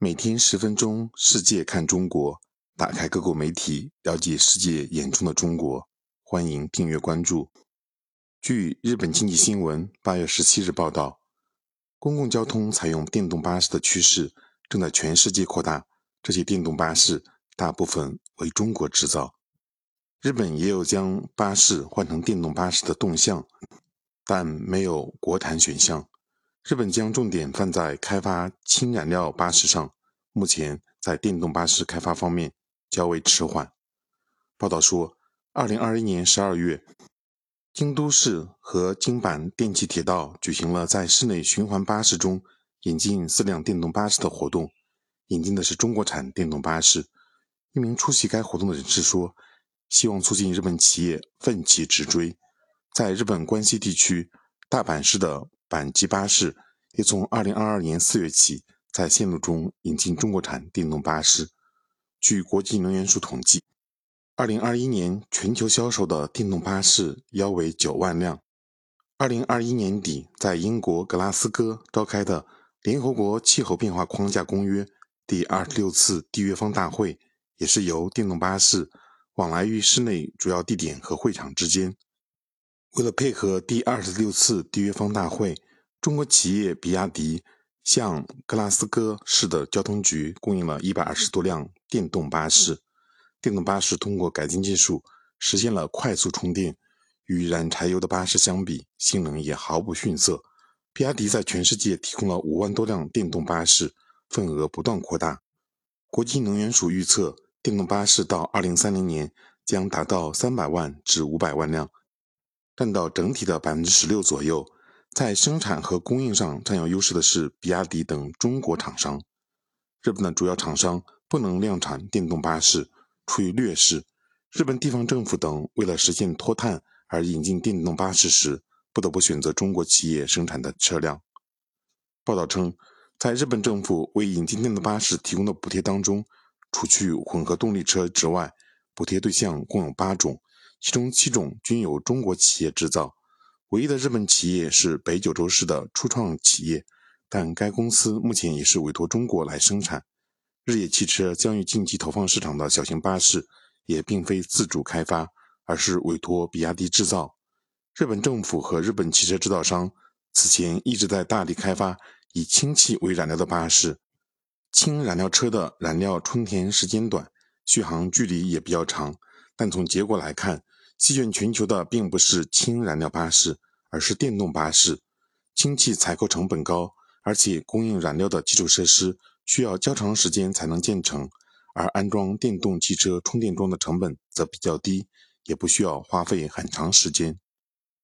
每天十分钟，世界看中国。打开各国媒体，了解世界眼中的中国。欢迎订阅关注。据日本经济新闻八月十七日报道，公共交通采用电动巴士的趋势正在全世界扩大。这些电动巴士大部分为中国制造。日本也有将巴士换成电动巴士的动向，但没有国产选项。日本将重点放在开发氢燃料巴士上，目前在电动巴士开发方面较为迟缓。报道说，二零二一年十二月，京都市和京阪电气铁道举行了在室内循环巴士中引进四辆电动巴士的活动，引进的是中国产电动巴士。一名出席该活动的人士说：“希望促进日本企业奋起直追。”在日本关西地区，大阪市的。阪急巴士也从二零二二年四月起在线路中引进中国产电动巴士。据国际能源署统计，二零二一年全球销售的电动巴士约为九万辆。二零二一年底，在英国格拉斯哥召开的联合国气候变化框架公约第二十六次缔约方大会，也是由电动巴士往来于室内主要地点和会场之间。为了配合第二十六次缔约方大会，中国企业比亚迪向格拉斯哥市的交通局供应了一百二十多辆电动巴士。电动巴士通过改进技术实现了快速充电，与燃柴油的巴士相比，性能也毫不逊色。比亚迪在全世界提供了五万多辆电动巴士，份额不断扩大。国际能源署预测，电动巴士到二零三零年将达到三百万至五百万辆。占到整体的百分之十六左右，在生产和供应上占有优势的是比亚迪等中国厂商。日本的主要厂商不能量产电动巴士，处于劣势。日本地方政府等为了实现脱碳而引进电动巴士时，不得不选择中国企业生产的车辆。报道称，在日本政府为引进电动巴士提供的补贴当中，除去混合动力车之外，补贴对象共有八种。其中七种均由中国企业制造，唯一的日本企业是北九州市的初创企业，但该公司目前也是委托中国来生产。日野汽车将于近期投放市场的小型巴士，也并非自主开发，而是委托比亚迪制造。日本政府和日本汽车制造商此前一直在大力开发以氢气为燃料的巴士。氢燃料车的燃料充填时间短，续航距离也比较长。但从结果来看，席卷全球的并不是氢燃料巴士，而是电动巴士。氢气采购成本高，而且供应燃料的基础设施需要较长时间才能建成，而安装电动汽车充电桩的成本则比较低，也不需要花费很长时间。